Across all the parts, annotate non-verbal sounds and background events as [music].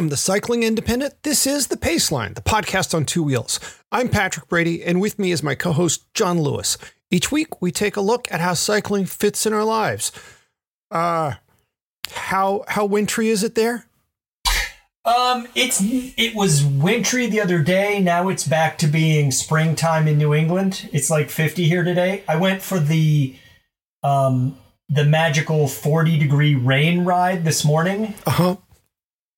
From the Cycling Independent, this is The Paceline, the podcast on two wheels. I'm Patrick Brady, and with me is my co host, John Lewis. Each week, we take a look at how cycling fits in our lives. Uh, how how wintry is it there? Um, it's it was wintry the other day. Now it's back to being springtime in New England. It's like 50 here today. I went for the um the magical 40 degree rain ride this morning. Uh huh.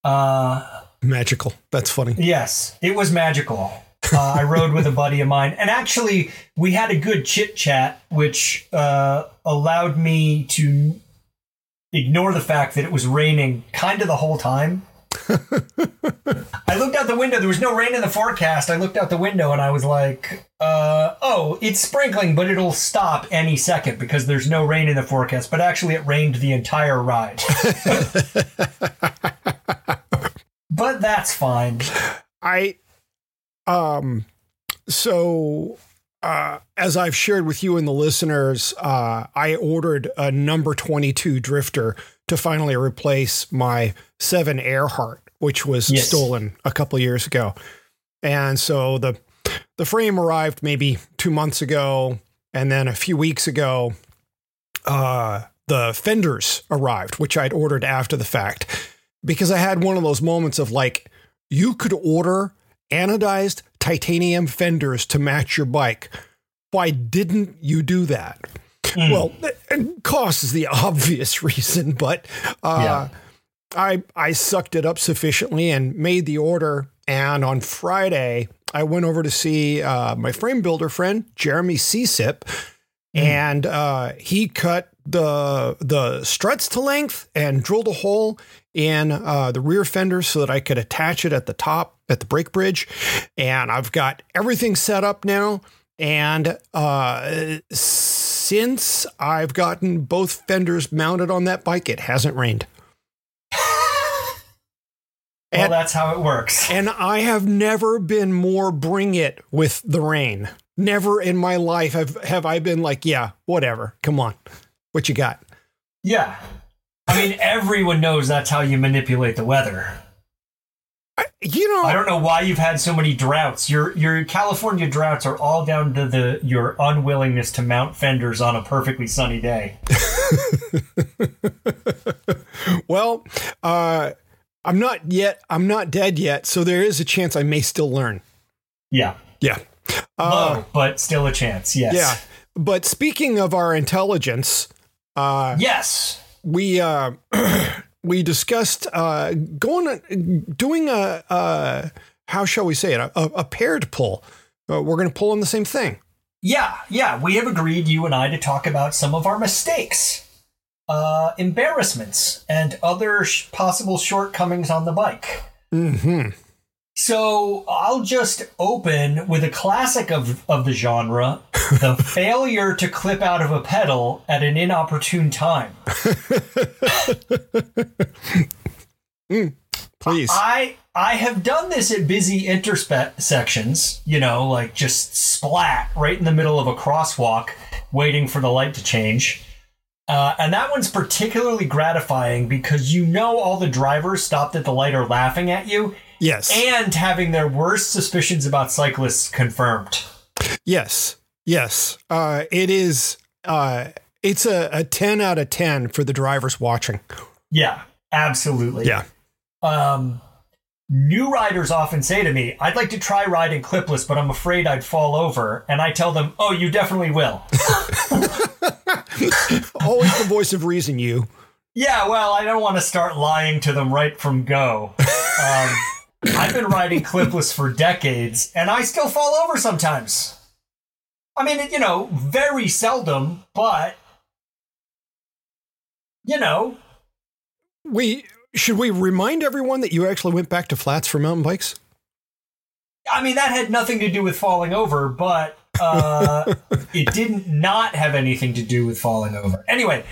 Uh, Magical. That's funny. yes, it was magical. Uh, I [laughs] rode with a buddy of mine, and actually, we had a good chit chat, which uh, allowed me to ignore the fact that it was raining kind of the whole time. [laughs] I looked out the window. There was no rain in the forecast. I looked out the window and I was like, uh, "Oh, it's sprinkling, but it'll stop any second because there's no rain in the forecast." But actually, it rained the entire ride. [laughs] that's fine. I um so uh as I've shared with you and the listeners, uh I ordered a number 22 drifter to finally replace my 7 Earhart which was Yes. stolen a couple years ago. And so the the frame arrived maybe 2 months ago and then a few weeks ago uh the fenders arrived which I'd ordered after the fact because I had one of those moments of like, you could order anodized titanium fenders to match your bike. Why didn't you do that? Well, and cost is the [laughs] obvious reason, but uh, I I sucked it up sufficiently and made the order. And on Friday, I went over to see uh, my frame builder friend Jeremy Csip, and uh, he cut the the struts to length and drilled a hole in uh, the rear fender so that I could attach it at the top at the brake bridge. And I've got everything set up now. And uh, since I've gotten both fenders mounted on that bike, it hasn't rained. Well, And- that's how it works. And I have never been more bring it with the rain. Never in my life have, have I been like, yeah, whatever. Come on. What you got? Yeah. I mean, everyone knows that's how you manipulate the weather. I, you know, I don't know why you've had so many droughts. Your your California droughts are all down to the your unwillingness to mount fenders on a perfectly sunny day. [laughs] well, uh, I'm not yet, I'm not dead yet. So there is a chance I may still learn. Yeah. Yeah. Uh, Low, but still a chance. Yes. yeah. But speaking of our intelligence, uh, Yes. we uh, [clears throat] we discussed uh, going doing a uh, how shall we say it a, a paired pull. Uh, we're going to pull on the same thing. Yeah, yeah. We have agreed, you and I, to talk about some of our mistakes, uh, embarrassments, and other sh- possible shortcomings on the bike. Hmm. So I'll just open with a classic of, of the genre the [laughs] failure to clip out of a pedal at an inopportune time. [laughs] Please. I I have done this at busy intersections, you know, like just splat right in the middle of a crosswalk, waiting for the light to change. Uh, and that one's particularly gratifying because you know all the drivers stopped at the light are laughing at you yes. and having their worst suspicions about cyclists confirmed. yes. Yes. Uh, it is. Uh, it's a, a ten out of ten for the drivers watching. Yeah, absolutely. Yeah. Um, new riders often say to me, I'd like to try riding clipless, but I'm afraid I'd fall over. And I tell them, oh, you definitely will. [laughs] Always the voice of reason. You. yeah, well, I don't want to start lying to them right from go. [laughs] Um, I've been riding clipless for decades, and I still fall over sometimes. I mean, you know, very seldom, but you know, We should we remind everyone that you actually went back to flats for mountain bikes? I mean, that had nothing to do with falling over, but uh, [laughs] it didn't not have anything to do with falling over. Anyway,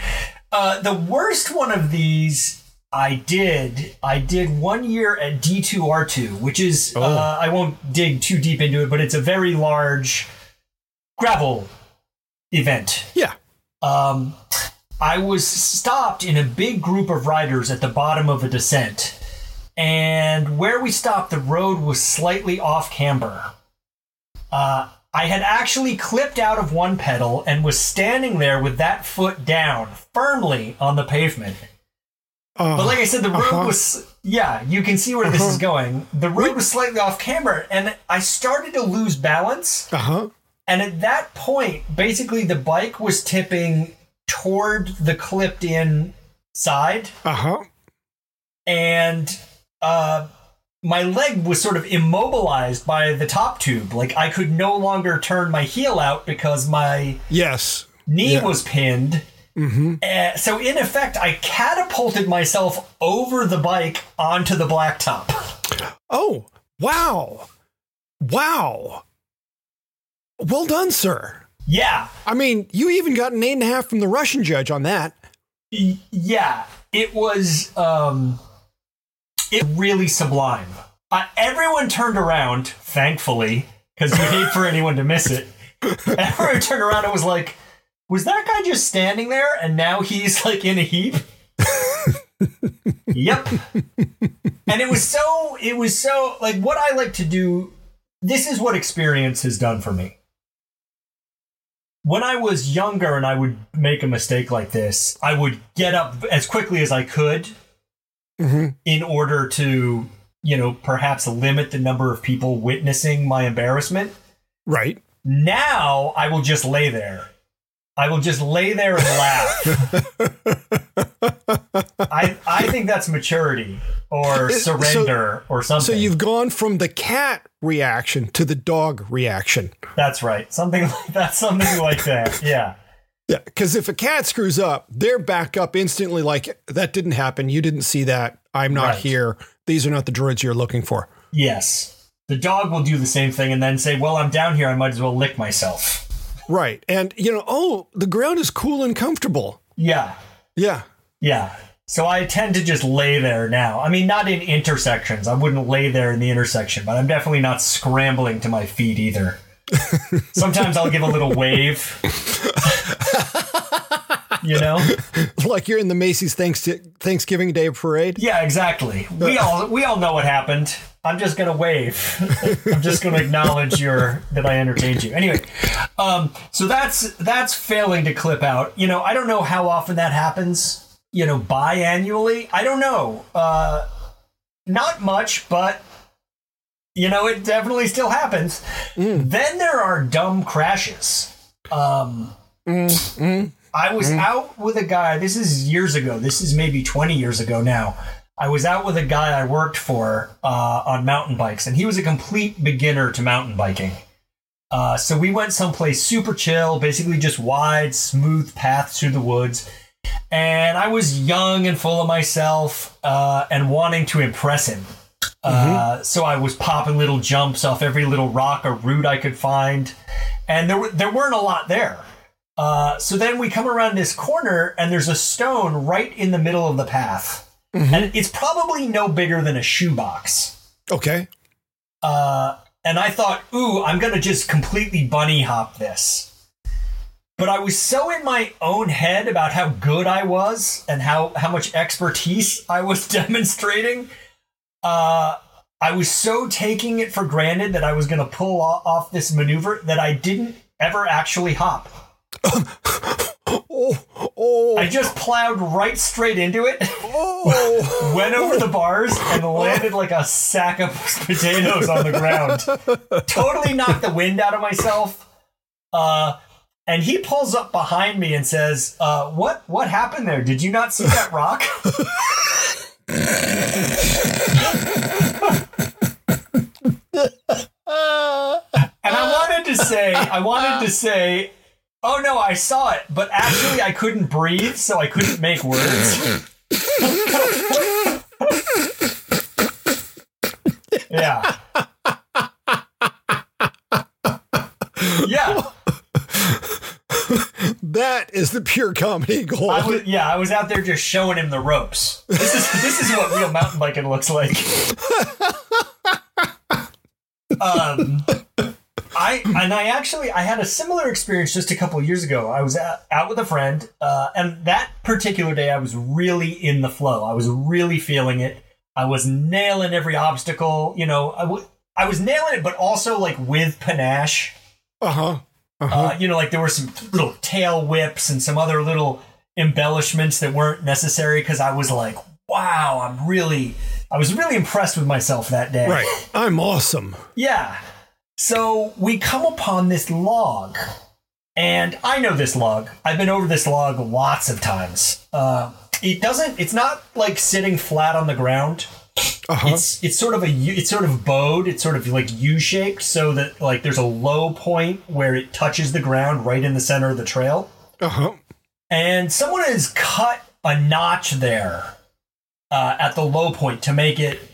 uh, the worst one of these I did, I did one year at D2R2, which is, Oh. uh, I won't dig too deep into it, but it's a very large gravel event. Yeah. Um, I was stopped in a big group of riders at the bottom of a descent. And where we stopped, the road was slightly off camber. Uh, I had actually clipped out of one pedal and was standing there with that foot down firmly on the pavement. Uh, But like I said, the road uh-huh. was yeah, you can see where this is going. The road was slightly off camber, and I started to lose balance. uh huh. And at that point, basically the bike was tipping toward the clipped in side, Uh huh. and uh, my leg was sort of immobilized by the top tube. Like I could no longer turn my heel out because my Yes. knee Yeah. was pinned. Mm-hmm. Uh, so in effect, I catapulted myself over the bike onto the blacktop. Oh, wow. Wow. Well done, sir. Yeah, I mean, you even got an eight and a half from the Russian judge on that. Y- yeah, it was um, it really sublime. Uh, everyone turned around, thankfully, because we hate for anyone to miss it. [laughs] Everyone turned around and was like, "Was that guy just standing there, and now he's like in a heap?" [laughs] yep. And it was so, it was so like what I like to do. This is what experience has done for me when I was younger and I would make a mistake like this, I would get up as quickly as I could Mm-hmm. in order to, you know, perhaps limit the number of people witnessing my embarrassment. Right. Now I will just lay there. I will just lay there and laugh. [laughs] I I think that's maturity or So- surrender or something. So you've gone from the cat reaction to the dog reaction. that's right. Something like that's something like that. [laughs] Yeah. Yeah, because if a cat screws up, they're back up instantly. Like that didn't happen. You didn't see that. I'm not Right. here. These are not the droids you're looking for. Yes. The dog will do the same thing and then say, Well, I'm down here, I might as well lick myself. Right. And you know, oh, the ground is cool and comfortable. Yeah. Yeah. Yeah. So I tend to just lay there now. I mean, not in intersections. I wouldn't lay there in the intersection, but I'm definitely not scrambling to my feet either. [laughs] Sometimes I'll give a little wave. you know? Like you're in the Macy's Thanksgiving Day parade. Yeah, exactly. We all we all know what happened. I'm just gonna wave. [laughs] I'm just gonna acknowledge your that I entertained you. Anyway, um, so that's that's failing to clip out. You know, I don't know how often that happens. You know, biannually. I don't know. Uh, not much, but you know, it definitely still happens. Then there are dumb crashes. Um, I was out with a guy. This is years ago. This is maybe 20 years ago now. I was out with a guy I worked for uh, on mountain bikes, and he was a complete beginner to mountain biking. Uh, so we went someplace super chill, basically just wide, smooth paths through the woods. And I was young and full of myself uh, and wanting to impress him. Uh, so I was popping little jumps off every little rock or root I could find, and there were, there weren't a lot there. Uh, so then we come around this corner, and there's a stone right in the middle of the path, and it's probably no bigger than a shoebox. Okay. Uh, and I thought, ooh, I'm gonna just completely bunny hop this. But I was so in my own head about how good I was and how, how much expertise I was [laughs] demonstrating. Uh, I was so taking it for granted that I was gonna pull off this maneuver that I didn't ever actually hop. [laughs] Oh, oh, I just plowed right straight into it. [laughs] oh. [laughs] went over the bars and landed like a sack of [laughs] potatoes on the ground. totally knocked the wind out of myself. Uh, and he pulls up behind me and says, uh, "What? What happened there? Did you not see that rock?" [laughs] and I wanted to say, I wanted to say, Oh no, I saw it, but actually I couldn't breathe, so I couldn't make words. Yeah. [laughs] Yeah. That is the pure comedy gold. I was, yeah, I was out there just showing him the ropes. This is this is what real mountain biking looks like. [laughs] um, I and I actually I had a similar experience just a couple years ago. I was out, out with a friend, uh, and that particular day I was really in the flow. I was really feeling it. I was nailing every obstacle. You know, I, w- I was nailing it, but also like with panache. uh-huh. Uh-huh. Uh, you know, like there were some little tail whips and some other little embellishments that weren't necessary because I was like, wow, I'm really, I was really impressed with myself that day. right. I'm awesome. [laughs] Yeah. So we come upon this log, and I know this log. I've been over this log lots of times. Uh, it doesn't. It's not like sitting flat on the ground. Uh-huh. It's it's sort of a it's sort of bowed. It's sort of like U shaped, so that like there's a low point where it touches the ground right in the center of the trail. Uh-huh. And someone has cut a notch there uh, at the low point to make it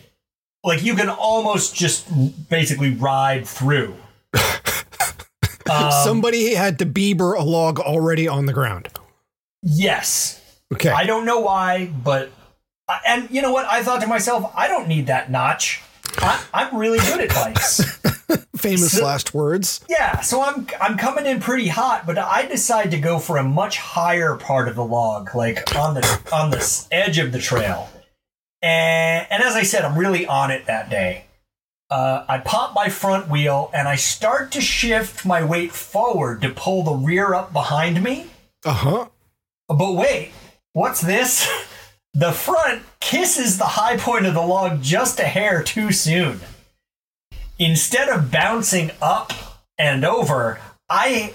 like you can almost just basically ride through. Um, [laughs] Somebody had to Bieber a log already on the ground. yes, Okay. I don't know why, but and you know what? I thought to myself, I don't need that notch. I, I'm really good at bikes. [laughs] Famous so- last words. Yeah, so I'm I'm coming in pretty hot, but I decide to go for a much higher part of the log, like on the on the edge of the trail. And and as I said, I'm really on it that day. Uh, I pop my front wheel and I start to shift my weight forward to pull the rear up behind me. Uh-huh. But wait, what's this? [laughs] The front kisses the high point of the log just a hair too soon. Instead of bouncing up and over, I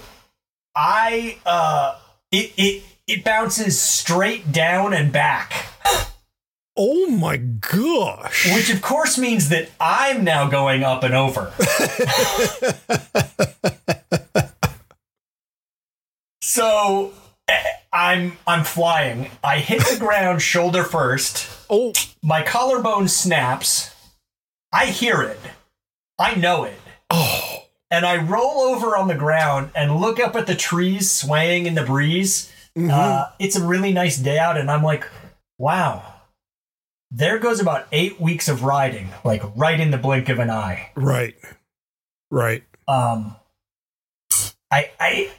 I uh it it it bounces straight down and back. Oh my gosh. Which of course means that I'm now going up and over. [laughs] so eh, I'm I'm flying. I hit the ground shoulder first. Oh, My collarbone snaps. I hear it. I know it. oh. And I roll over on the ground and look up at the trees swaying in the breeze. Uh, it's a really nice day out, and I'm like, wow. There goes about eight weeks of riding, like right in the blink of an eye. Right. Right. Um, I, I,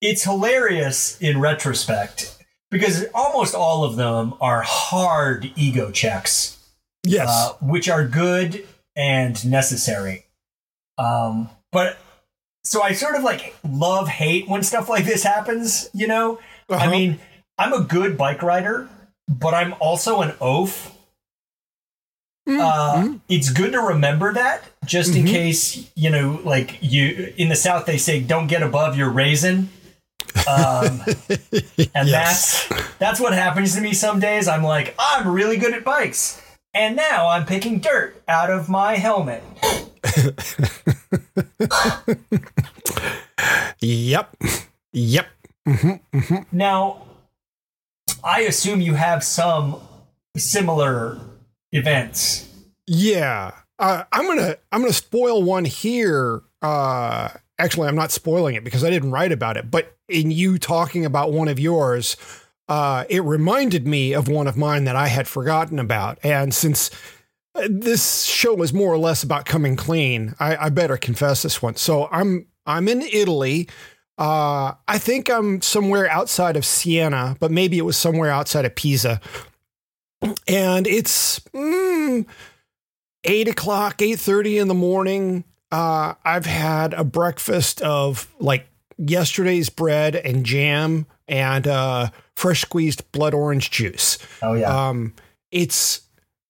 it's hilarious in retrospect because almost all of them are hard ego checks. Yes. uh, which are good and necessary. Um, but so I sort of like love hate when stuff like this happens. You know, Uh-huh. I mean, I'm a good bike rider, but I'm also an oaf. Mm, Uh, mm. It's good to remember that, just in Mhm. case you know, like you in the South, they say don't get above your raisin. Um, [laughs] and Yes. that's that's what happens to me some days. I'm like, I'm really good at bikes. And now I'm picking dirt out of my helmet. [laughs] Yep. Yep. Now, I assume you have some similar events. Yeah. Uh, I'm gonna I'm gonna spoil one here. Uh, actually, I'm not spoiling it because I didn't write about it. But in you talking about one of yours, uh, it reminded me of one of mine that I had forgotten about. And since uh, this show is more or less about coming clean, I, I better confess this one. So I'm I'm in Italy. Uh, I think I'm somewhere outside of Siena, but maybe it was somewhere outside of Pisa. And it's mm, eight o'clock, eight thirty in the morning. Uh, I've had a breakfast of like yesterday's bread and jam and uh, fresh squeezed blood orange juice. Oh yeah. Um, it's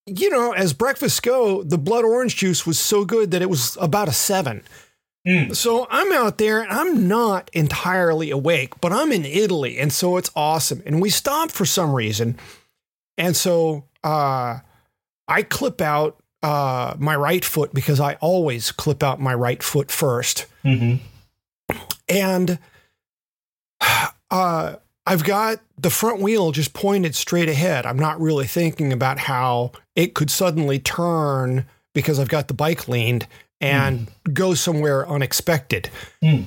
you know, as breakfasts go, the blood orange juice was so good that it was about a seven. Mm. So I'm out there and I'm not entirely awake, but I'm in Italy, and so it's awesome. And we stopped for some reason, and so uh, I clip out uh, my right foot because I always clip out my right foot first. hmm And [sighs] uh, I've got the front wheel just pointed straight ahead. I'm not really thinking about how it could suddenly turn because I've got the bike leaned and mm. go somewhere unexpected. Mm.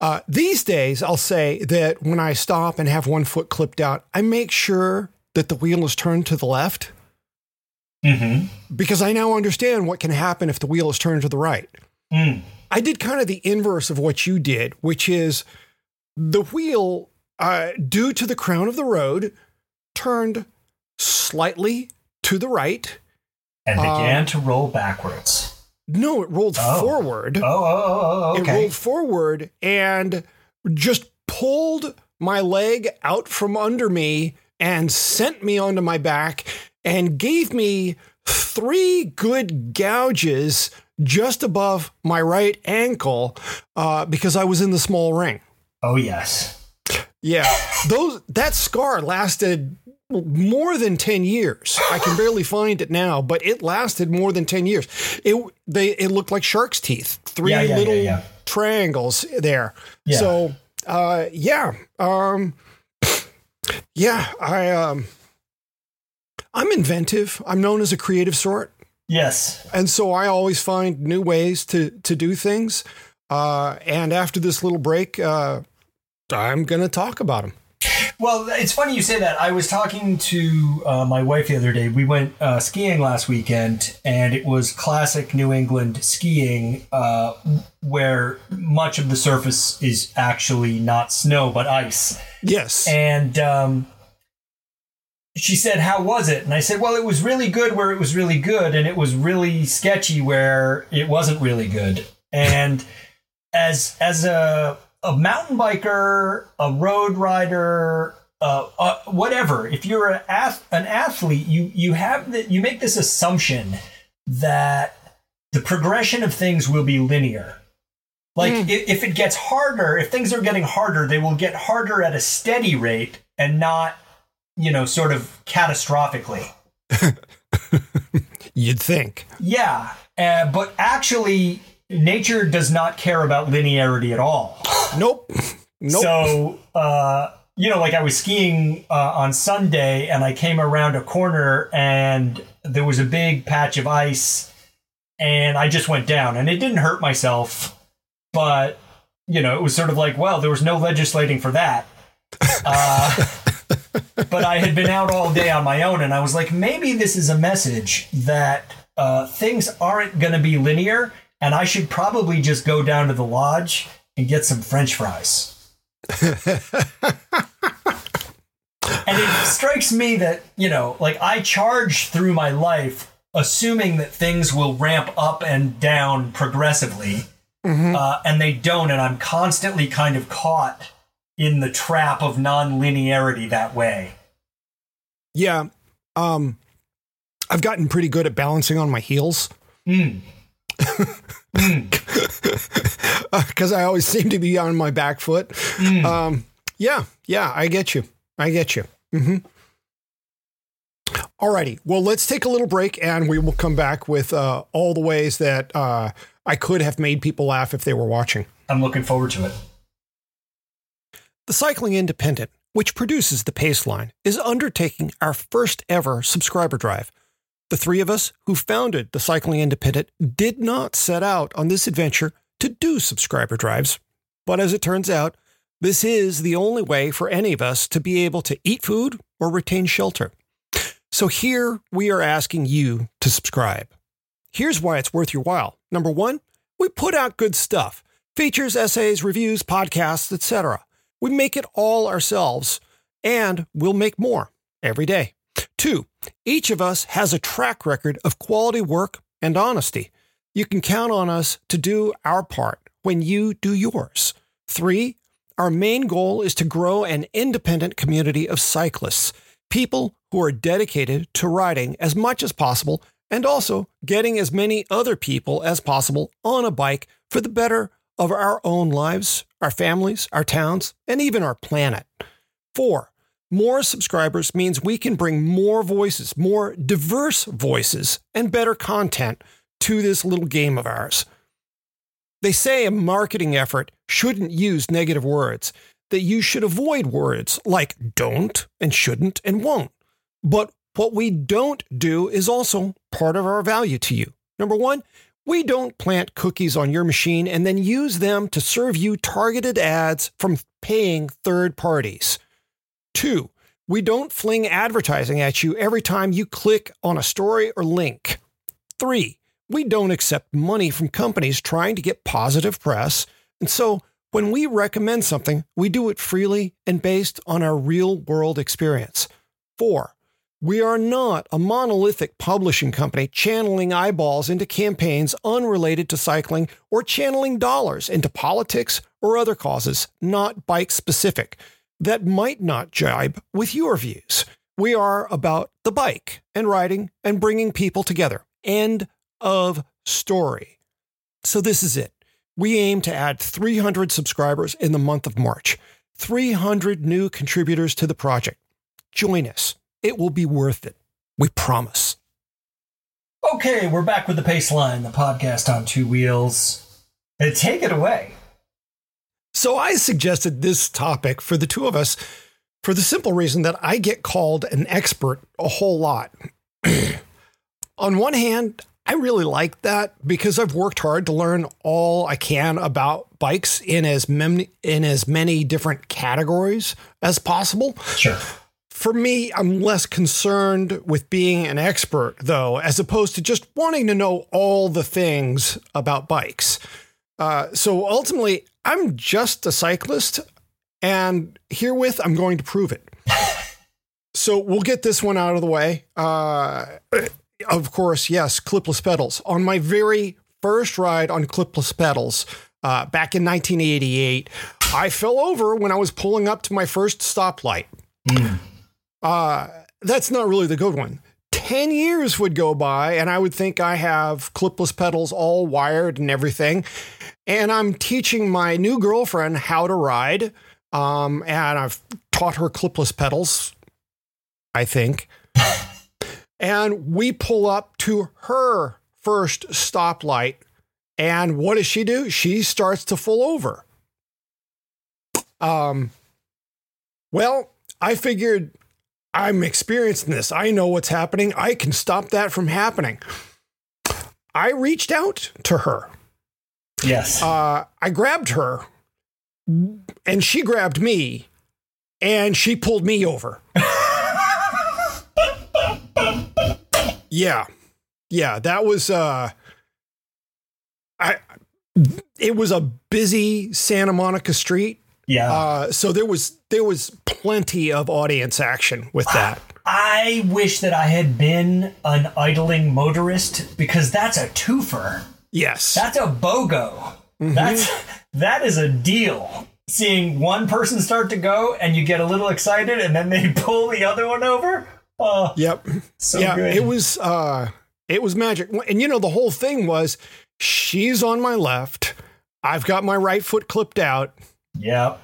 Uh, these days, I'll say that when I stop and have one foot clipped out, I make sure that the wheel is turned to the left. Mm-hmm. Because I now understand what can happen if the wheel is turned to the right. Mm. I did kind of the inverse of what you did, which is the wheel, uh, due to the crown of the road, turned slightly to the right and began uh, to roll backwards. No, it rolled oh. forward. Oh, oh, oh, oh, okay. It rolled forward and just pulled my leg out from under me and sent me onto my back and gave me three good gouges just above my right ankle uh, because I was in the small ring. Oh yes. Yeah, those that scar lasted more than 10 years. I can barely find it now, but it lasted more than 10 years. It they it looked like shark's teeth. Three yeah, yeah, little yeah, triangles there. So, uh yeah. Um yeah, I um I'm inventive. I'm known as a creative sort. Yes. And so I always find new ways to to do things. Uh and after this little break, uh I'm going to talk about them. Well, it's funny you say that. I was talking to uh, my wife the other day. We went uh, skiing last weekend, and it was classic New England skiing, uh, where much of the surface is actually not snow but ice. Yes. And um, she said, "How was it?" And I said, "Well, it was really good where it was really good, and it was really sketchy where it wasn't really good." And as as a a mountain biker, a road rider, uh, uh, whatever. If you're an, ath- an athlete, you you have that you make this assumption that the progression of things will be linear. Like mm. if, if it gets harder, if things are getting harder, they will get harder at a steady rate and not, you know, sort of catastrophically. [laughs] You'd think. Yeah, uh, but actually, nature does not care about linearity at all. Nope. Nope. So, uh, you know, like I was skiing uh, on Sunday and I came around a corner and there was a big patch of ice and I just went down and it didn't hurt myself, but, you know, it was sort of like, well, there was no legislating for that. Uh, but I had been out all day on my own and I was like, maybe this is a message that uh, things aren't going to be linear and I should probably just go down to the lodge and get some French fries. and it strikes me that, you know, like I charge through my life assuming that things will ramp up and down progressively. Mm-hmm. Uh, and they don't. And I'm constantly kind of caught in the trap of non-linearity that way. Yeah. Um, I've gotten pretty good at balancing on my heels. Mm. [laughs] [laughs] Because I always seem to be on my back foot. Mm. Um, yeah, yeah, I get you. I get you. Mm-hmm. Alrighty. Well, let's take a little break and we will come back with uh, all the ways that uh, I could have made people laugh if they were watching. I'm looking forward to it. The Cycling Independent, which produces the Paceline, is undertaking our first ever subscriber drive. The three of us who founded the Cycling Independent did not set out on this adventure to do subscriber drives. But as it turns out, this is the only way for any of us to be able to eat food or retain shelter. So here we are asking you to subscribe. Here's why it's worth your while. Number one, we put out good stuff features, essays, reviews, podcasts, etc. We make it all ourselves, and we'll make more every day. Two, each of us has a track record of quality work and honesty. You can count on us to do our part when you do yours. Three, our main goal is to grow an independent community of cyclists, people who are dedicated to riding as much as possible and also getting as many other people as possible on a bike for the better of our own lives, our families, our towns, and even our planet. Four, more subscribers means we can bring more voices, more diverse voices, and better content to this little game of ours. They say a marketing effort shouldn't use negative words. that you should avoid words like don't and shouldn't and won't. But what we don't do is also part of our value to you. Number one, we don't plant cookies on your machine and then use them to serve you targeted ads from paying third parties. Two, we don't fling advertising at you every time you click on a story or link. Three, we don't accept money from companies trying to get positive press. And so when we recommend something, we do it freely and based on our real world experience. Four, we are not a monolithic publishing company channeling eyeballs into campaigns unrelated to cycling or channeling dollars into politics or other causes not bike specific that might not jibe with your views. We are about the bike and riding and bringing people together. End of story. So, this is it. We aim to add 300 subscribers in the month of March, 300 new contributors to the project. Join us. It will be worth it. We promise. Okay, we're back with the Paceline, the podcast on two wheels. And take it away. So I suggested this topic for the two of us for the simple reason that I get called an expert a whole lot. [clears throat] On one hand, I really like that because I've worked hard to learn all I can about bikes in as many in as many different categories as possible. Sure. For me, I'm less concerned with being an expert, though, as opposed to just wanting to know all the things about bikes. Uh, so ultimately, I'm just a cyclist, and herewith, I'm going to prove it. [laughs] so we'll get this one out of the way. Uh, of course, yes, clipless pedals. On my very first ride on clipless pedals, uh, back in 1988, I fell over when I was pulling up to my first stoplight. Mm. Uh, that's not really the good one. 10 years would go by and I would think I have clipless pedals all wired and everything. And I'm teaching my new girlfriend how to ride. Um, and I've taught her clipless pedals, I think. [laughs] and we pull up to her first stoplight. And what does she do? She starts to pull over. Um, well, I figured I'm experiencing this. I know what's happening. I can stop that from happening. I reached out to her. Yes. Uh, I grabbed her and she grabbed me and she pulled me over. yeah. Yeah, that was uh I it was a busy Santa Monica street yeah. Uh, so there was there was plenty of audience action with that. I wish that I had been an idling motorist because that's a twofer. Yes. That's a BOGO. Mm-hmm. That's that is a deal. Seeing one person start to go and you get a little excited and then they [laughs] pull the other one over. Oh, yep. So yeah, good. it was uh it was magic. And you know the whole thing was she's on my left. I've got my right foot clipped out Yep.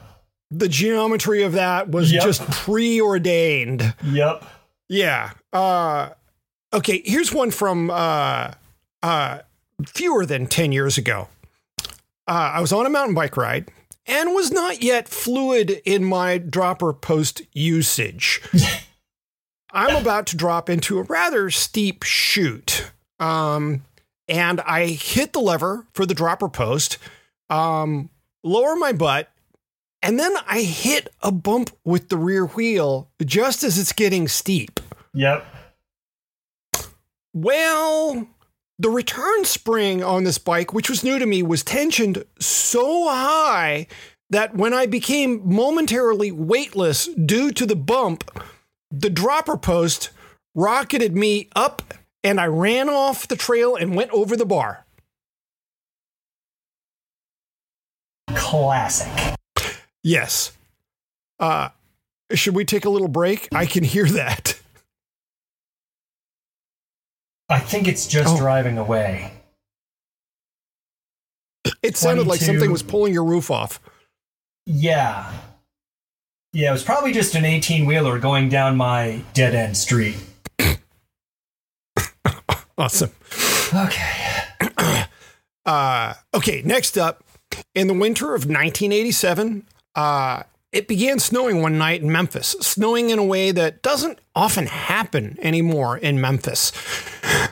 The geometry of that was Yep. just preordained. Yep. Yeah. Uh, okay, here's one from uh, uh, fewer than 10 years ago. Uh, I was on a mountain bike ride and was not yet fluid in my dropper post usage. [laughs] I'm about to drop into a rather steep chute. Um, and I hit the lever for the dropper post, um, lower my butt, and then I hit a bump with the rear wheel just as it's getting steep. Yep. Well, the return spring on this bike, which was new to me, was tensioned so high that when I became momentarily weightless due to the bump, the dropper post rocketed me up and I ran off the trail and went over the bar. Classic. Yes. Uh, should we take a little break? I can hear that. I think it's just Oh. driving away. It sounded like something was pulling your roof off. Yeah. Yeah, it was probably just an 18 wheeler going down my dead end street. [coughs] Awesome. Okay. [coughs] Uh, okay, next up, in the winter of 1987, uh, it began snowing one night in Memphis, snowing in a way that doesn't often happen anymore in Memphis.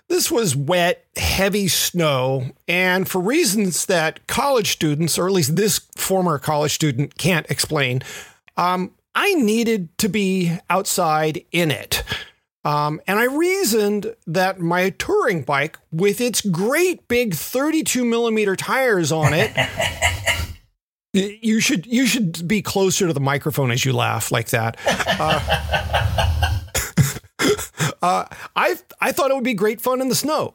This was wet, heavy snow, and for reasons that college students, or at least this former college student, can't explain, um, I needed to be outside in it. Um, and I reasoned that my touring bike, with its great big 32 millimeter tires on it, [laughs] you should you should be closer to the microphone as you laugh like that. Uh, [laughs] uh, I I thought it would be great fun in the snow,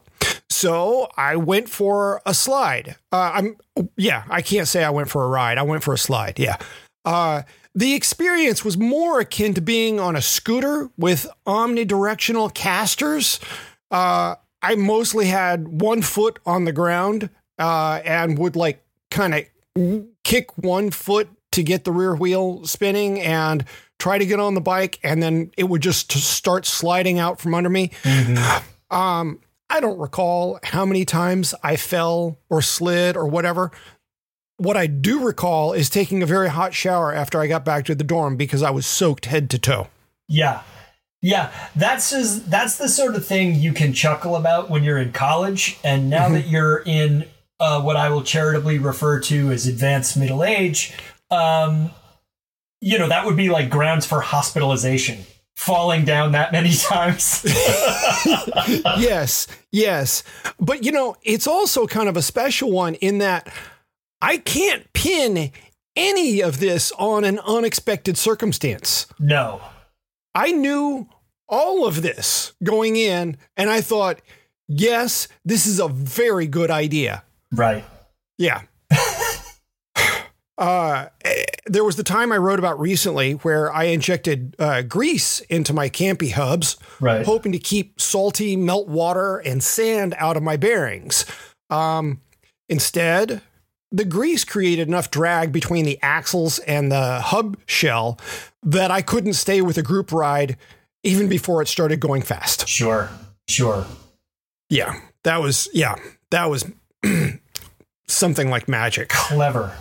so I went for a slide. Uh, I'm yeah, I can't say I went for a ride. I went for a slide. Yeah. Uh, the experience was more akin to being on a scooter with omnidirectional casters. Uh, I mostly had one foot on the ground uh, and would like kind of kick one foot to get the rear wheel spinning and try to get on the bike, and then it would just start sliding out from under me. Mm-hmm. [sighs] Um, I don't recall how many times I fell or slid or whatever what I do recall is taking a very hot shower after I got back to the dorm because I was soaked head to toe. Yeah. Yeah, that's just, that's the sort of thing you can chuckle about when you're in college, and now mm-hmm. that you're in uh, what I will charitably refer to as advanced middle age, um, you know that would be like grounds for hospitalization. Falling down that many [laughs] times. [laughs] yes, yes, but you know it's also kind of a special one in that I can't pin any of this on an unexpected circumstance. No. I knew all of this going in, and I thought, yes, this is a very good idea. Right. Yeah. [laughs] uh, there was the time I wrote about recently where I injected uh, grease into my campy hubs, right. hoping to keep salty melt water and sand out of my bearings. Um, instead, the grease created enough drag between the axles and the hub shell that I couldn't stay with a group ride even before it started going fast. Sure, sure. Yeah, that was, yeah, that was [clears throat] something like magic. Clever.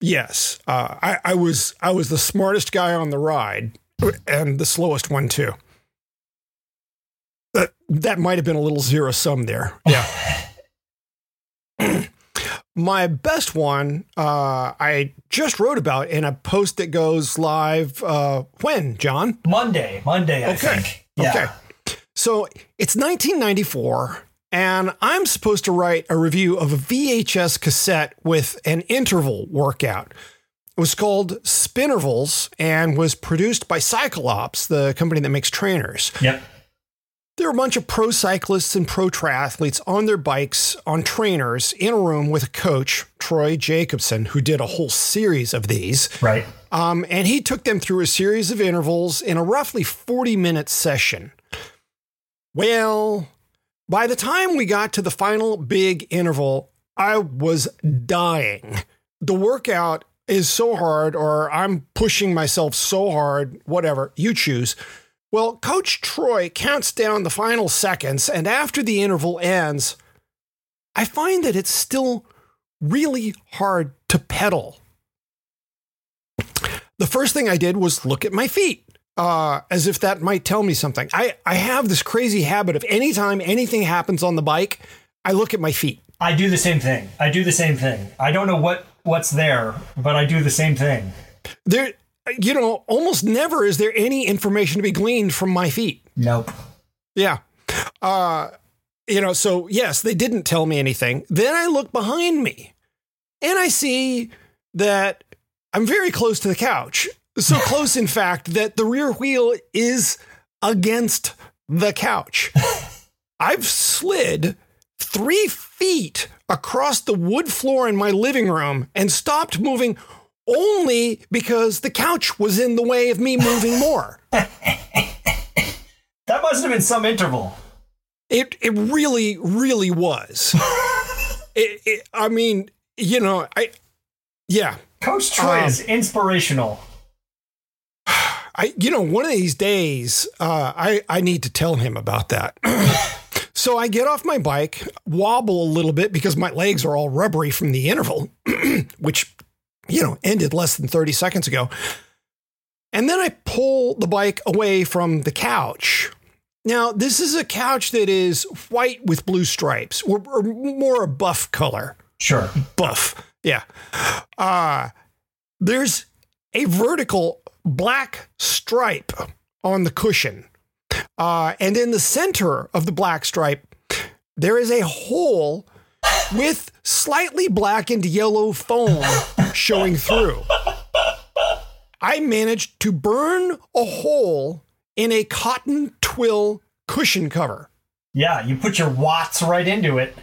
Yes, uh, I, I was I was the smartest guy on the ride and the slowest one too. That that might have been a little zero sum there. Yeah. [clears throat] My best one, uh, I just wrote about in a post that goes live uh, when, John? Monday. Monday, I okay. think. Yeah. Okay. So it's 1994, and I'm supposed to write a review of a VHS cassette with an interval workout. It was called Spintervals and was produced by CycleOps, the company that makes trainers. Yep. There are a bunch of pro cyclists and pro triathletes on their bikes on trainers in a room with a coach, Troy Jacobson, who did a whole series of these. Right. Um, and he took them through a series of intervals in a roughly 40 minute session. Well, by the time we got to the final big interval, I was dying. The workout is so hard, or I'm pushing myself so hard, whatever, you choose well, Coach Troy counts down the final seconds, and after the interval ends, I find that it's still really hard to pedal. The first thing I did was look at my feet, uh, as if that might tell me something. I, I have this crazy habit of anytime anything happens on the bike, I look at my feet. I do the same thing. I do the same thing. I don't know what what's there, but I do the same thing. There you know, almost never is there any information to be gleaned from my feet. Nope. Yeah. Uh, you know, so yes, they didn't tell me anything. Then I look behind me and I see that I'm very close to the couch. So close, in fact, that the rear wheel is against the couch. [laughs] I've slid three feet across the wood floor in my living room and stopped moving only because the couch was in the way of me moving more. [laughs] that must have been some interval. It it really really was. [laughs] it, it, I mean, you know, I yeah. Coach Troy um, is inspirational. I you know, one of these days, uh, I I need to tell him about that. [clears throat] so I get off my bike, wobble a little bit because my legs are all rubbery from the interval, [clears throat] which you know, ended less than 30 seconds ago. And then I pull the bike away from the couch. Now, this is a couch that is white with blue stripes, or, or more a buff color. Sure. Buff. Yeah. Uh, there's a vertical black stripe on the cushion. Uh, and in the center of the black stripe, there is a hole with slightly blackened yellow foam showing through. I managed to burn a hole in a cotton twill cushion cover. Yeah, you put your watts right into it.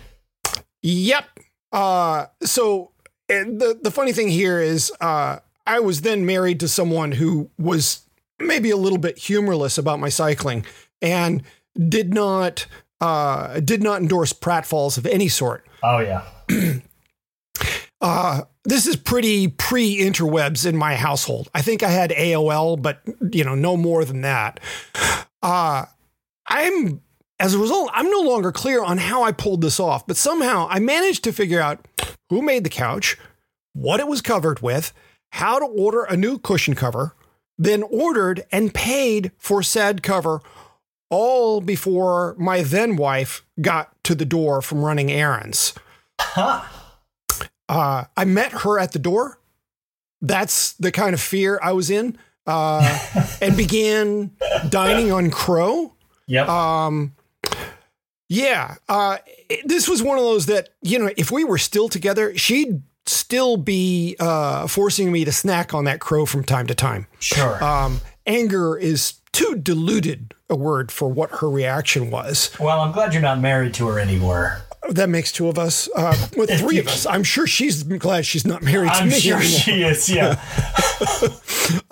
Yep. Uh, so the the funny thing here is, uh, I was then married to someone who was maybe a little bit humorless about my cycling and did not uh, did not endorse pratfalls of any sort. Oh yeah. [clears throat] uh, this is pretty pre interwebs in my household. I think I had AOL, but you know, no more than that. Uh, I'm as a result, I'm no longer clear on how I pulled this off, but somehow I managed to figure out who made the couch, what it was covered with, how to order a new cushion cover, then ordered and paid for said cover all before my then wife got to the door from running errands. Huh. Uh, I met her at the door. That's the kind of fear I was in, uh, [laughs] and began dining on crow. Yep. Um, yeah, uh, this was one of those that you know, if we were still together, she'd still be uh, forcing me to snack on that crow from time to time. sure. Um, anger is too diluted a word for what her reaction was. well, I'm glad you're not married to her anymore. That makes two of us, uh, with three of us. I'm sure she's glad she's not married to I'm me sure anymore. she is. Yeah. [laughs]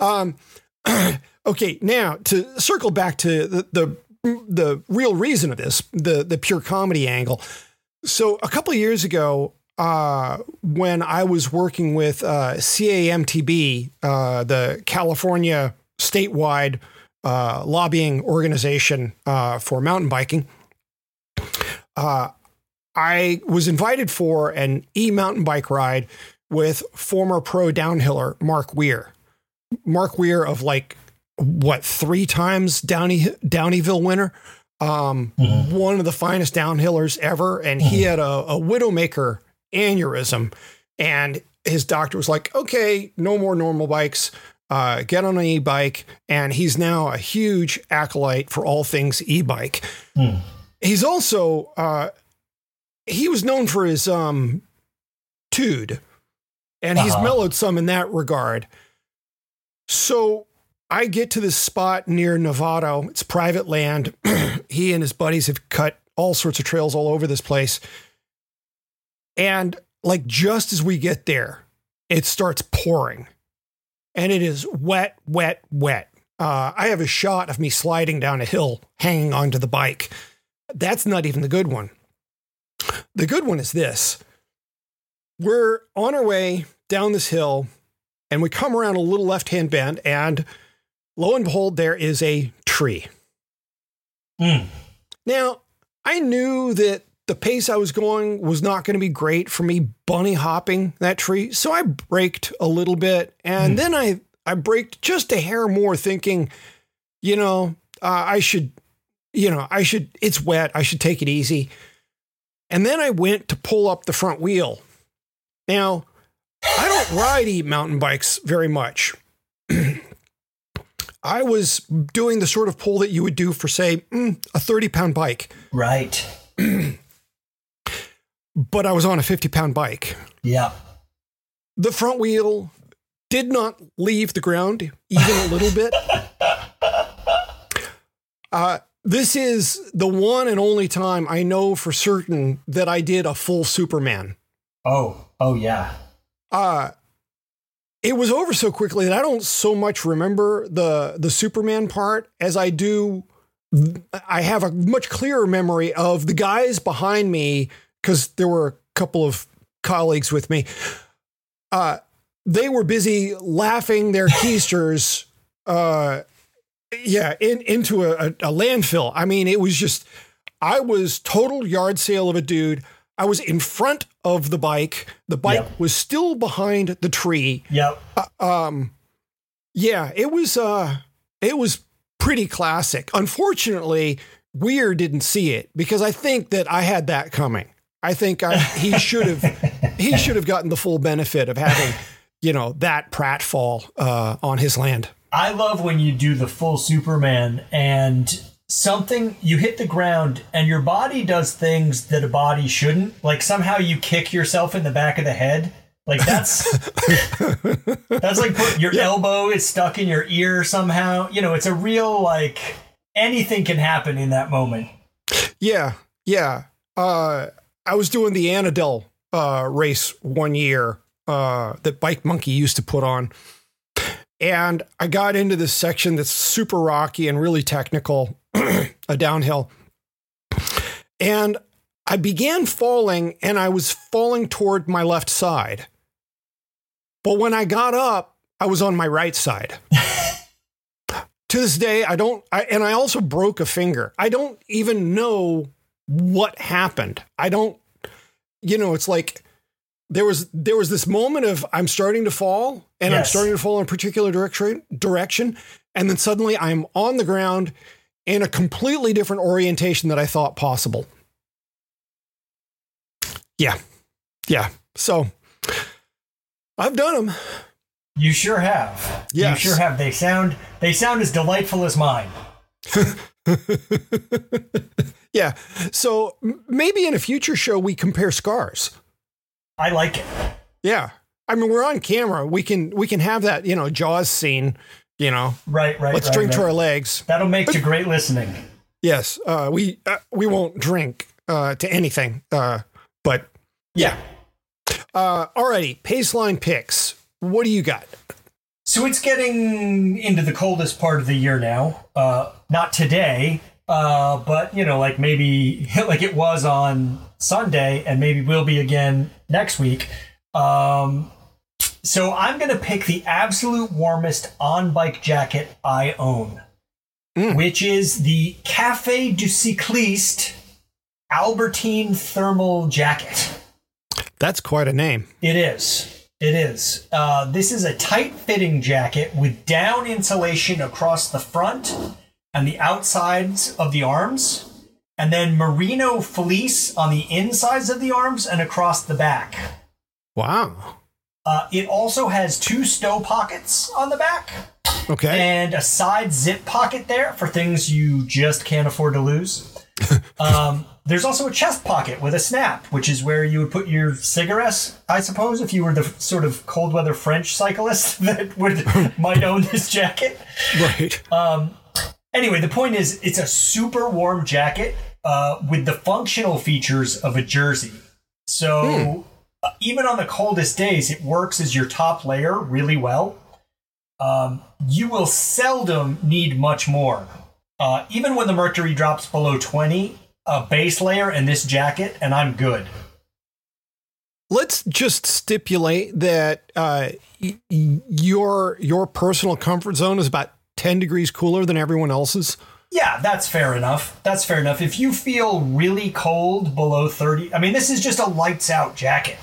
[clears throat] Okay, now to circle back to the, the the real reason of this, the the pure comedy angle. So a couple of years ago, uh, when I was working with uh, CAMTB, uh, the California statewide uh, lobbying organization uh, for mountain biking, uh, I was invited for an e mountain bike ride with former pro downhiller Mark Weir. Mark Weir of like what three times Downey Downieville winner, um, one of the finest downhillers ever, and he had a, a widowmaker aneurysm, and his doctor was like, "Okay, no more normal bikes." Uh, get on an e-bike, and he's now a huge acolyte for all things e-bike. Hmm. He's also uh, he was known for his um, tude, and he's Uh-huh. mellowed some in that regard. So I get to this spot near Novato. It's private land. [clears throat] he and his buddies have cut all sorts of trails all over this place. And like just as we get there, it starts pouring. And it is wet, wet, wet. Uh, I have a shot of me sliding down a hill hanging onto the bike. That's not even the good one. The good one is this. We're on our way down this hill and we come around a little left hand bend, and lo and behold, there is a tree. Hmm. Now, I knew that the pace I was going was not going to be great for me bunny hopping that tree, so I braked a little bit, and then I I braked just a hair more, thinking, you know, uh, I should, you know, I should. It's wet. I should take it easy. And then I went to pull up the front wheel. Now, I don't ride e mountain bikes very much. [clears throat] I was doing the sort of pull that you would do for, say, mm, a 30 pound bike, Right. [clears throat] but I was on a 50 pound bike. Yeah. The front wheel did not leave the ground even a little bit. [laughs] Uh, this is the one and only time I know for certain that I did a full Superman. Oh. Oh yeah. uh it was over so quickly that I don't so much remember the the Superman part as I do I have a much clearer memory of the guys behind me cuz there were a couple of colleagues with me uh they were busy laughing their [laughs] keisters uh yeah in into a, a, landfill I mean it was just I was total yard sale of a dude I was in front of the bike. The bike Yep. was still behind the tree. Yep. Um, Yeah, it was uh it was pretty classic. Unfortunately, Weir didn't see it because I think that I had that coming. I think I, he [laughs] should have he should have gotten the full benefit of having, you know, that pratfall uh, on his land. I love when you do the full Superman and something you hit the ground and your body does things that a body shouldn't. Like somehow you kick yourself in the back of the head. Like that's [laughs] that's like put, your yeah. elbow is stuck in your ear somehow. You know, it's a real like anything can happen in that moment. Yeah, yeah. Uh, I was doing the Annadel uh, race one year uh, that Bike Monkey used to put on. And I got into this section that's super rocky and really technical, [clears throat] a downhill. And I began falling and I was falling toward my left side. But when I got up, I was on my right side. [laughs] to this day, I don't, I, and I also broke a finger. I don't even know what happened. I don't, you know, it's like there was there was this moment of I'm starting to fall and yes. I'm starting to fall in a particular direction direction and then suddenly I'm on the ground in a completely different orientation that I thought possible. Yeah. Yeah. So I've done them. You sure have. Yes. You sure have. They sound they sound as delightful as mine. [laughs] [laughs] yeah. So maybe in a future show we compare scars. I like it. Yeah. I mean, we're on camera. We can we can have that, you know, Jaws scene. You know, right, right. Let's right, drink right. to our legs. That'll make you great listening. Yes, uh, we uh, we won't drink uh, to anything, uh, but yeah. Uh, alrighty, Paceline picks. What do you got? So it's getting into the coldest part of the year now. Uh, not today, uh, but you know, like maybe [laughs] like it was on Sunday, and maybe will be again next week. Um, so I'm going to pick the absolute warmest on bike jacket I own, mm. which is the Cafe du Cycliste Albertine thermal jacket. That's quite a name. It is. It is. Uh, this is a tight fitting jacket with down insulation across the front and the outsides of the arms, and then merino fleece on the insides of the arms and across the back. Wow. Uh, it also has two stow pockets on the back. Okay. And a side zip pocket there for things you just can't afford to lose. [laughs] um, there's also a chest pocket with a snap, which is where you would put your cigarettes, I suppose, if you were the sort of cold weather French cyclist [laughs] that would might own this jacket. Right. Um, anyway, the point is, it's a super warm jacket uh, with the functional features of a jersey. So. Hmm even on the coldest days, it works as your top layer really well. Um, you will seldom need much more. Uh, even when the mercury drops below 20, a base layer and this jacket, and I'm good. Let's just stipulate that uh, y- your your personal comfort zone is about 10 degrees cooler than everyone else's. Yeah, that's fair enough. That's fair enough. If you feel really cold below 30, I mean, this is just a lights out jacket.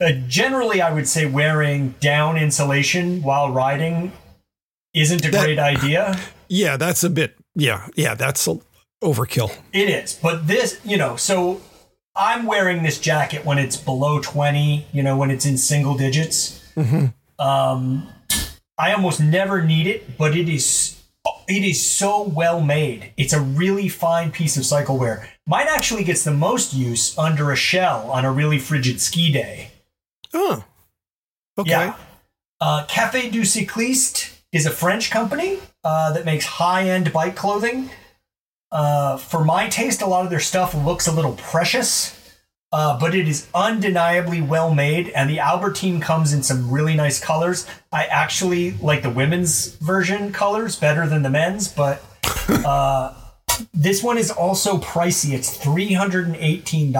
Uh, generally, I would say wearing down insulation while riding isn't a that, great idea. [sighs] Yeah, that's a bit. Yeah, yeah, that's a overkill. It is, but this, you know, so I'm wearing this jacket when it's below twenty. You know, when it's in single digits. Mm-hmm. Um, I almost never need it, but it is it is so well made. It's a really fine piece of cycle wear. Mine actually gets the most use under a shell on a really frigid ski day. Oh, okay. Yeah. Uh, Cafe du Cycliste is a French company uh, that makes high end bike clothing. Uh, for my taste, a lot of their stuff looks a little precious, uh, but it is undeniably well made, and the Albertine comes in some really nice colors. I actually like the women's version colors better than the men's, but [laughs] uh, this one is also pricey. It's $318.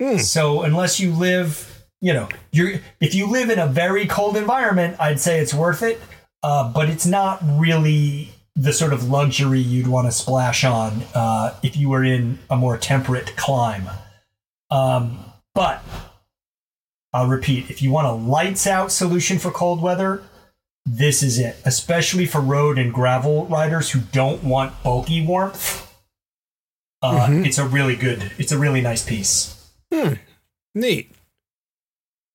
Mm. So, unless you live you know, you're if you live in a very cold environment, I'd say it's worth it. Uh, but it's not really the sort of luxury you'd want to splash on uh, if you were in a more temperate climb. Um, but I'll repeat: if you want a lights out solution for cold weather, this is it, especially for road and gravel riders who don't want bulky warmth. Uh, Mhm. It's a really good, it's a really nice piece. Neat.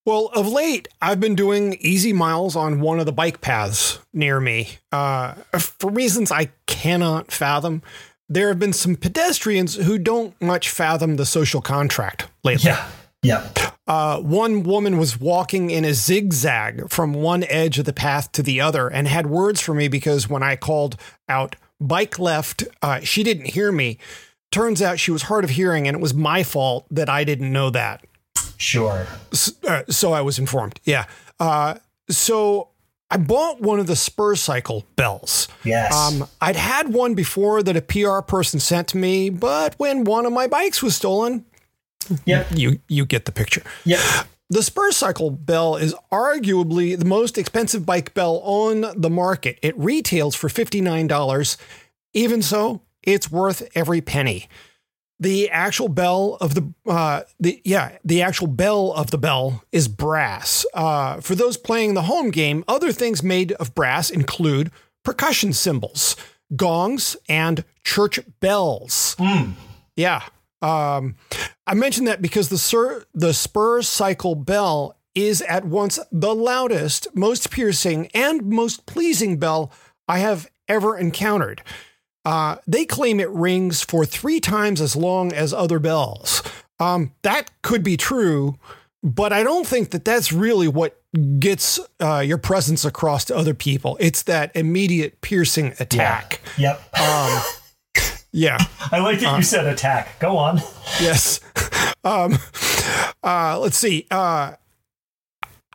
Well, of late, I've been doing easy miles on one of the bike paths near me. Uh, for reasons I cannot fathom, there have been some pedestrians who don't much fathom the social contract lately. Yeah, yeah, Uh, one woman was walking in a zigzag from one edge of the path to the other and had words for me because when I called out bike left, uh, she didn't hear me. Turns out she was hard of hearing, and it was my fault that I didn't know that. sure. S- uh, so I was informed. Yeah. Uh, so I bought one of the Spurcycle bells. Yes. Um, I'd had one before that a PR person sent to me, but when one of my bikes was stolen, yep, you you get the picture. yep. The Spurcycle bell is arguably the most expensive bike bell on the market. It retails for $59. Even so, it's worth every penny. The actual bell of the uh, the yeah the actual bell of the bell is brass. Uh, for those playing the home game, other things made of brass include percussion cymbals, gongs, and church bells. Yeah. Um, I mentioned that because the Sur- the Spurcycle bell is at once the loudest, most piercing, and most pleasing bell I have ever encountered. Uh, they claim it rings for three times as long as other bells. Um, that could be true, but I don't think that that's really what gets uh, your presence across to other people. It's that immediate piercing attack. Yep. Um, [laughs] yeah. I like that you said attack. Go on. yes. [laughs] Um, uh, let's see. Uh,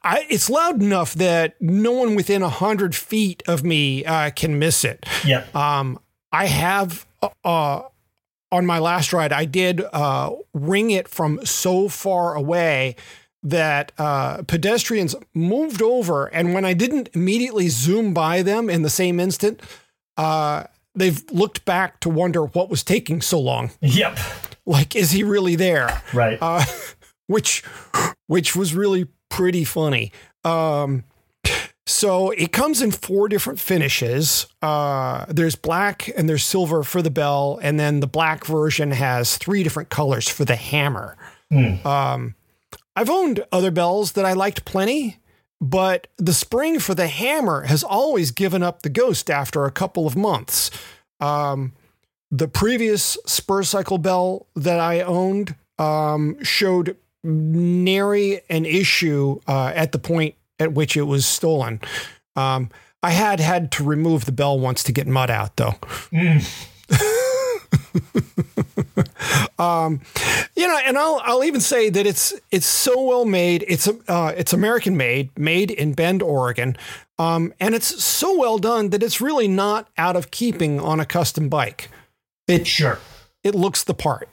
I, it's loud enough that no one within a hundred feet of me uh, can miss it. Yep. Um, I have uh, on my last ride, I did uh, ring it from so far away that uh, pedestrians moved over, and when I didn't immediately zoom by them in the same instant, uh, they've looked back to wonder what was taking so long. Yep. Like, is he really there? Right. uh, [laughs] which which was really pretty funny. Um, so it comes in four different finishes. Uh, there's black and there's silver for the bell, and then the black version has three different colors for the hammer. Um, I've owned other bells that I liked plenty, but the spring for the hammer has always given up the ghost after a couple of months. Um, the previous Spurcycle bell that I owned um, showed nary an issue uh, at the point at which it was stolen. Um, I had had to remove the bell once to get mud out, though. [laughs] um, you know, and I'll I'll even say that it's it's so well made. It's uh, it's American made, made in Bend, Oregon, um, and it's so well done that it's really not out of keeping on a custom bike. It Sure. it looks the part.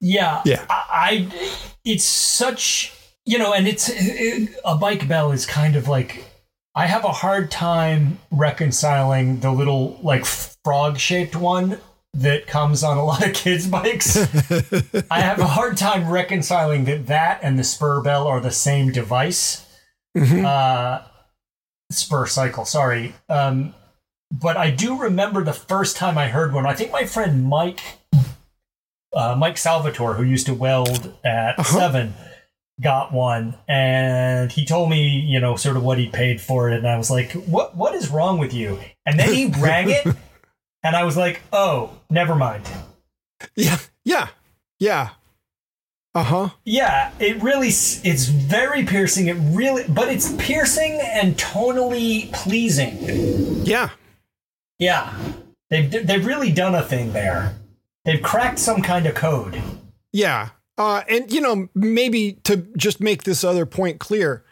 Yeah. Yeah. I, I it's such, you know, and it's a bike bell is kind of like I have a hard time reconciling the little like frog shaped one that comes on a [laughs] lot of kids' bikes. I have a hard time reconciling that that and the spur bell are the same device. Uh, Spurcycle, sorry. Um, but I do remember the first time I heard one. I think my friend Mike, uh, Mike Salvatore, who used to weld at Seven, got one, and he told me, you know, sort of what he paid for it, and I was like, "What? What is wrong with you?" And then he [laughs] rang it, and I was like, "Oh, never mind." Yeah, yeah, yeah. Uh huh. Yeah, it really it's very piercing. It really, but it's piercing and tonally pleasing. Yeah. Yeah, they've they've really done a thing there. They've cracked some kind of code. Yeah. Uh, and, you know, maybe to just make this other point clear,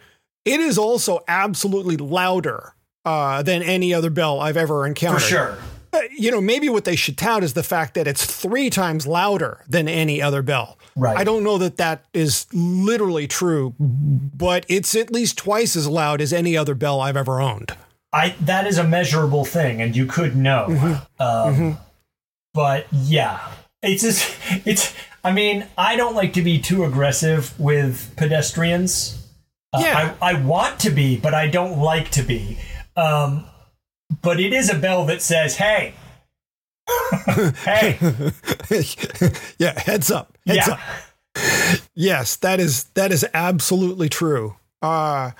it is also absolutely louder uh, than any other bell I've ever encountered. For sure. Uh, you know, maybe what they should tout is the fact that it's three times louder than any other bell. Right. I don't know that that is literally true, but it's at least twice as loud as any other bell I've ever owned. I that is a measurable thing, and you could know. Um, But yeah, it's just [laughs] it's. I mean, I don't like to be too aggressive with pedestrians. Uh, Yeah. I, I want to be, but I don't like to be. Um, but it is a bell that says, "Hey, [laughs] hey, [laughs] yeah, heads up, heads yeah, up. Yes, that is that is absolutely true. Uh,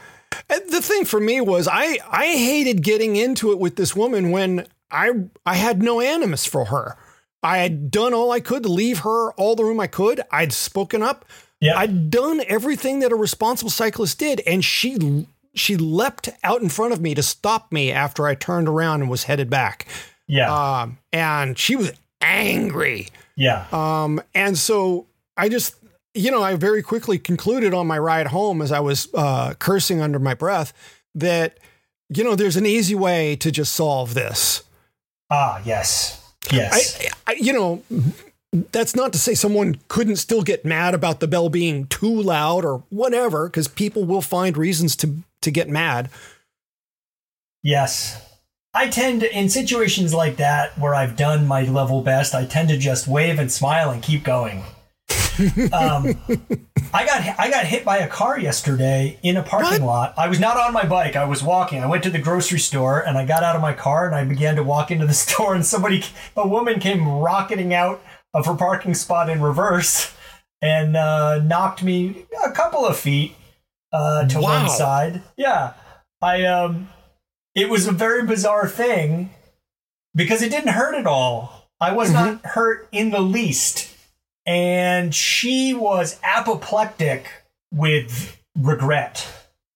and the thing for me was I I hated getting into it with this woman when I I had no animus for her. I had done all I could to leave her all the room I could. I'd spoken up. yeah, I'd done everything that a responsible cyclist did, and she she leapt out in front of me to stop me after I turned around and was headed back. yeah, Um, and she was angry. yeah, Um, and so I just, you know, I very quickly concluded on my ride home as I was uh, cursing under my breath that, you know, there's an easy way to just solve this. ah, yes, yes, I, I, you know, that's not to say someone couldn't still get mad about the bell being too loud or whatever, because people will find reasons to to get mad. yes. I tend to, in situations like that where I've done my level best, I tend to just wave and smile and keep going. Um, I got I got hit by a car yesterday in a parking lot. I was not on my bike. I was walking. I went to the grocery store and I got out of my car and I began to walk into the [laughs] store and somebody, a woman, came rocketing out of her parking spot in reverse and uh, knocked me a couple of feet uh, to Wow. one side. Yeah, I um, it was a very bizarre thing because it didn't hurt at all. I was not hurt in the least. And she was apoplectic with regret.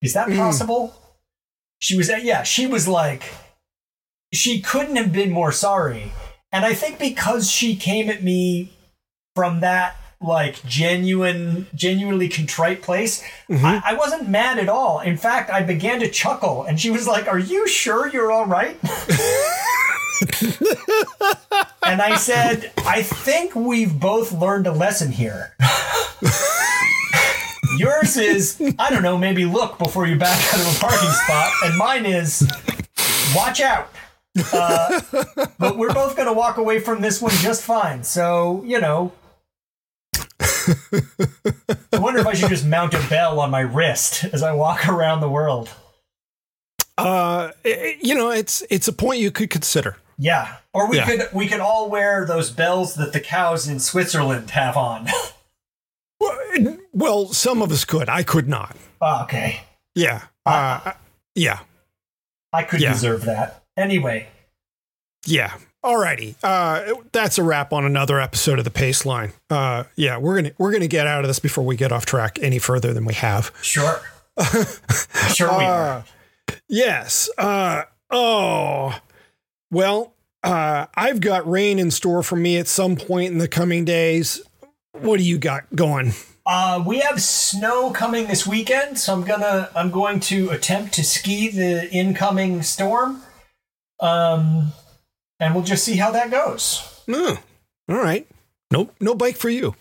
Is that Mm. possible? She was, yeah, she was like, she couldn't have been more sorry. And I think because she came at me from that like genuine, genuinely contrite place, I, I wasn't mad at all. In fact, I began to chuckle, and she was like, "Are you sure you're all right?" [laughs] and I said, "I think we've both learned a lesson here." [laughs] Yours is, I don't know, maybe look before you back out of a parking spot, and mine is, watch out. Uh, but we're both going to walk away from this one just fine. So, you know. I wonder if I should just mount a bell on my wrist as I walk [laughs] around the world. Uh, you know, it's it's a point you could consider. Yeah. Or we Yeah. could we could all wear those bells that the cows in Switzerland have on. [laughs] Well, Well, some of us could. I could not. Oh, okay. Yeah. Uh, yeah. I could Yeah. deserve that. Anyway. Yeah. Alrighty. Uh, that's a wrap on another episode of the Paceline. Uh, yeah, we're gonna we're gonna get out of this before we get off track any further than we have. Sure. [laughs] sure we are. Uh, yes. Uh, oh. Well, uh, I've got rain in store for me at some point in the coming days. What do you got going? Uh, we have snow coming this weekend, so I'm gonna I'm going to attempt to ski the incoming storm. Um, and we'll just see how that goes. All right. Nope. No bike for you.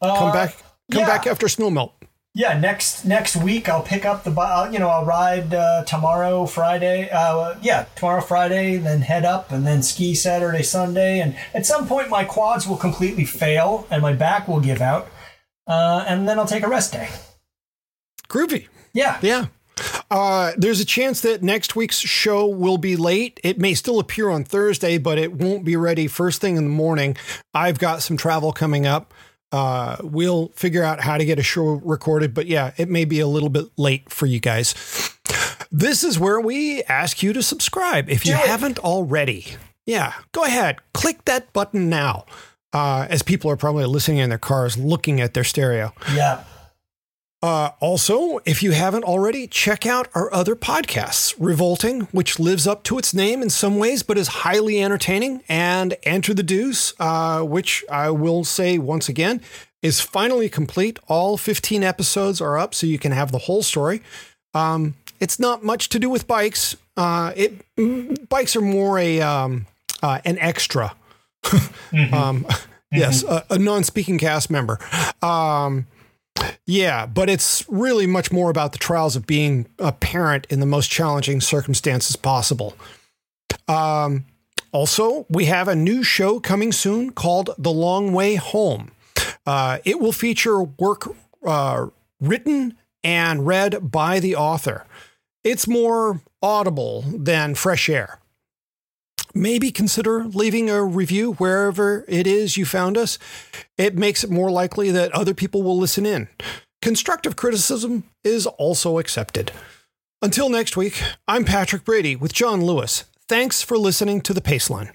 Uh, Come back. Come yeah. back after snow melt. Yeah, next next week I'll pick up the bi- I'll, you know I'll ride uh, tomorrow Friday. Uh, yeah, tomorrow Friday, then head up and then ski Saturday Sunday, and at some point my quads will completely fail and my back will give out, uh, and then I'll take a rest day. Groovy. Yeah, Yeah. Uh, there's a chance that next week's show will be late. It may still appear on Thursday, but it won't be ready first thing in the morning. I've got some travel coming up. Uh, we'll figure out how to get a show recorded, but yeah, it may be a little bit late for you guys. This is where we ask you to subscribe if you it. haven't already. Yeah, go ahead, click that button now. Uh, as people are probably listening in their cars, looking at their stereo. yeah. Uh, also, if you haven't already, check out our other podcasts Revolting, which lives up to its name in some ways, but is highly entertaining, and Enter the Deuce, uh, which I will say once again is finally complete. All 15 episodes are up, so you can have the whole story. Um, it's not much to do with bikes. Uh, it mm, bikes are more a um, uh, an extra. [laughs] um, [laughs] Yes, a, a non-speaking cast member. Um, yeah, but it's really much more about the trials of being a parent in the most challenging circumstances possible. Um, also, we have a new show coming soon called The Long Way Home. Uh, it will feature work uh, written and read by the author. it's more audible than fresh air. Maybe consider leaving a review wherever it is you found us. It makes it more likely that other people will listen in. Constructive criticism is also accepted. Until next week, I'm Patrick Brady with John Lewis. Thanks for listening to The Paceline.